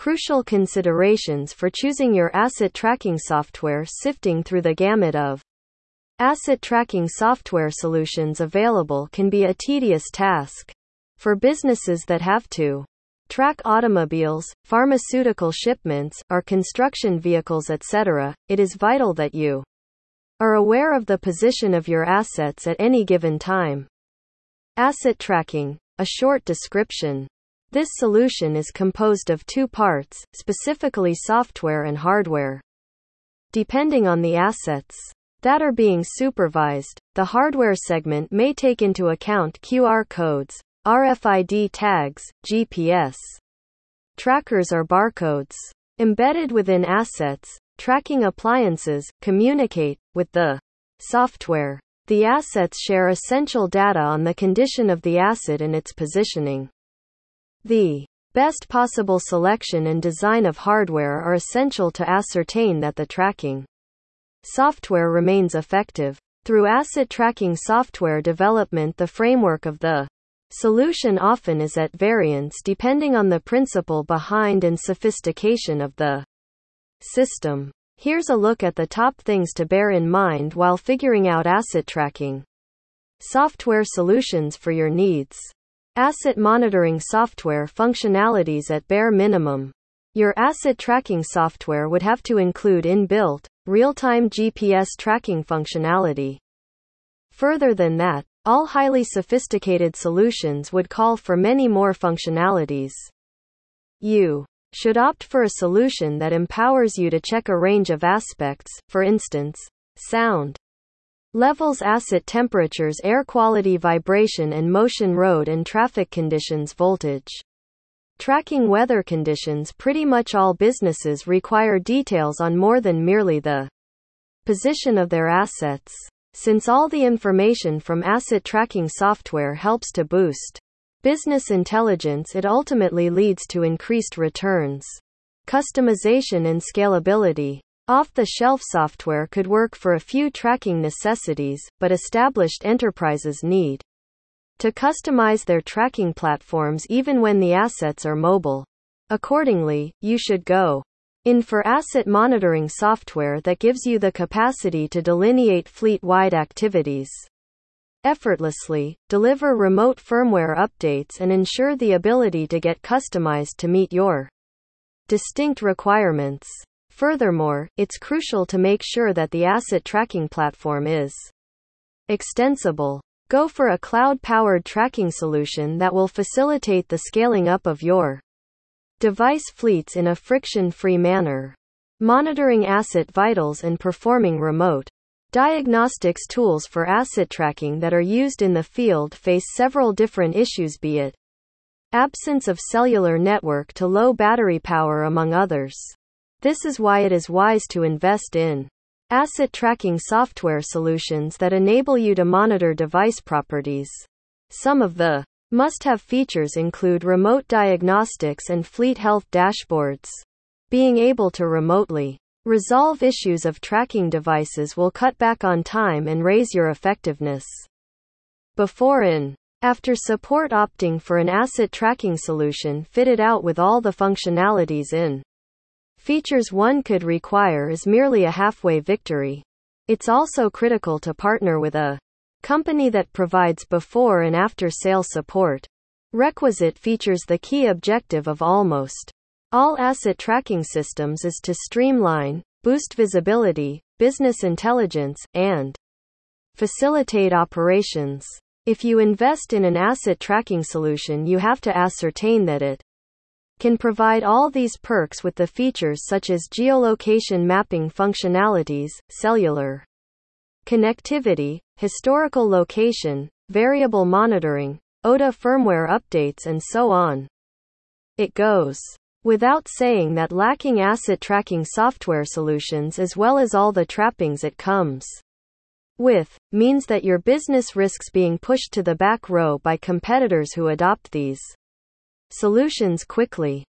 Crucial considerations for choosing your asset tracking software Sifting through the gamut of asset tracking software solutions available can be a tedious task. For businesses that have to track automobiles, pharmaceutical shipments, or construction vehicles, etc., it is vital that you are aware of the position of your assets at any given time. Asset tracking, a short description. This solution is composed of two parts, specifically software and hardware. Depending on the assets that are being supervised, the hardware segment may take into account QR codes, RFID tags, GPS trackers or barcodes. Embedded within assets, tracking appliances communicate with the software. The assets share essential data on the condition of the asset and its positioning. The best possible selection and design of hardware are essential to ascertain that the tracking software remains effective. Through asset tracking software development, the framework of the Solution often is at variance depending on the principle behind and sophistication of the system. Here's a look at the top things to bear in mind while figuring out asset tracking. Software solutions for your needs. Asset monitoring software functionalities at bare minimum. Your asset tracking software would have to include inbuilt, real time GPS tracking functionality. Further than that, all highly sophisticated solutions would call for many more functionalities. You should opt for a solution that empowers you to check a range of aspects, for instance, sound levels, asset temperatures, air quality, vibration and motion, road and traffic conditions, voltage. Tracking weather conditions. Pretty much all businesses require details on more than merely the position of their assets. Since all the information from asset tracking software helps to boost business intelligence, it ultimately leads to increased returns. Customization and scalability. Off the shelf software could work for a few tracking necessities, but established enterprises need to customize their tracking platforms even when the assets are mobile. Accordingly, you should go in for asset monitoring software that gives you the capacity to delineate fleet wide activities effortlessly, deliver remote firmware updates, and ensure the ability to get customized to meet your distinct requirements. Furthermore, it's crucial to make sure that the asset tracking platform is extensible. Go for a cloud powered tracking solution that will facilitate the scaling up of your device fleets in a friction-free manner. Monitoring asset vitals and performing remote diagnostics tools for asset tracking that are used in the field face several different issues be it absence of cellular network to low battery power among others. This is why it is wise to invest in asset tracking software solutions that enable you to monitor device properties. Some of the must have features include remote diagnostics and fleet health dashboards. Being able to remotely resolve issues of tracking devices will cut back on time and raise your effectiveness. Before and after support opting for an asset tracking solution fitted out with all the functionalities in features one could require is merely a halfway victory. It's also critical to partner with a Company that provides before and after sale support. Requisite features the key objective of almost all asset tracking systems is to streamline, boost visibility, business intelligence, and facilitate operations. If you invest in an asset tracking solution, you have to ascertain that it can provide all these perks with the features such as geolocation mapping functionalities, cellular connectivity, historical location, variable monitoring, OTA firmware updates, and so on. It goes without saying that lacking asset tracking software solutions as well as all the trappings it comes with means that your business risks being pushed to the back row by competitors who adopt these solutions quickly.